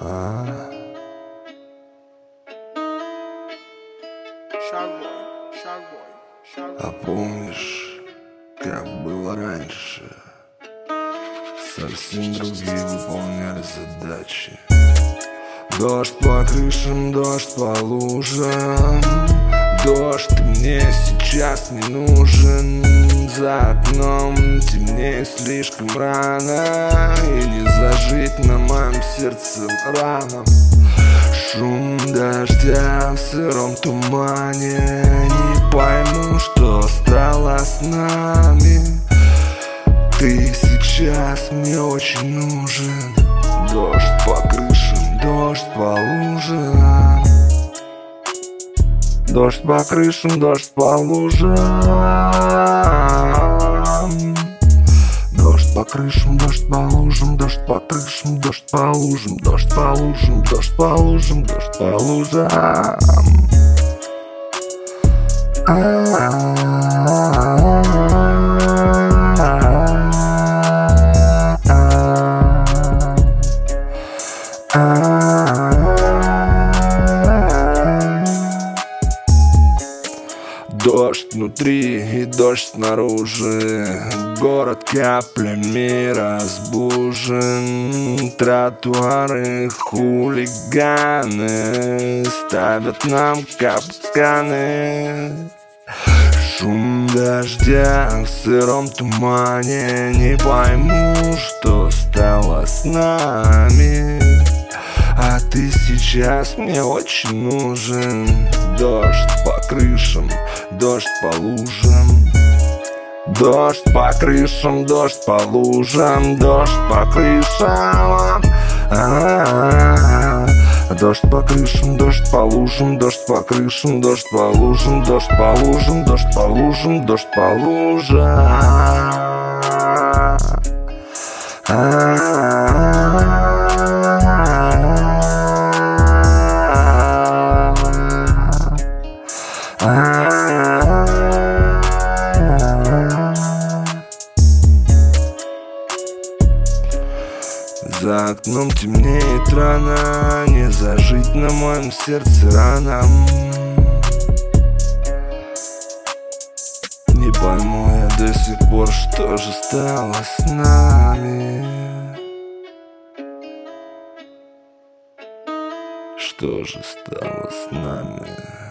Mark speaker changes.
Speaker 1: А? А помнишь, как было раньше? Совсем другие выполняли задачи Дождь по крышам, дождь по лужам Дождь, ты мне сейчас не нужен За окном темнеет слишком рано И не зажить на моем сердце ранам Шум дождя в сыром тумане Не пойму, что стало с нами. Ты сейчас мне очень нужен Дождь по крышам, дождь по лужам Дождь по крышам, дождь по лужам, дождь по крышам, дождь по лужам, дождь по лужам, дождь по лужам, дождь по лужам. Дождь внутри и дождь снаружи. Город каплями разбужен Тротуары хулиганы Ставят нам капканы. Шум дождя в сыром тумане. Не пойму, что стало с нами ты сейчас мне очень нужен. Дождь по крышам, дождь по лужам. Дождь по крышам, дождь по лужам Дождь по крышам. Дождь по крышам, дождь по лужам, дождь по крышам, дождь по лужам, дождь по лужам, дождь по лужам, дождь по лужам. За окном темнеет рана Не зажить на моем сердце ранам Не пойму я до сих пор, что же стало с нами? Что же стало с нами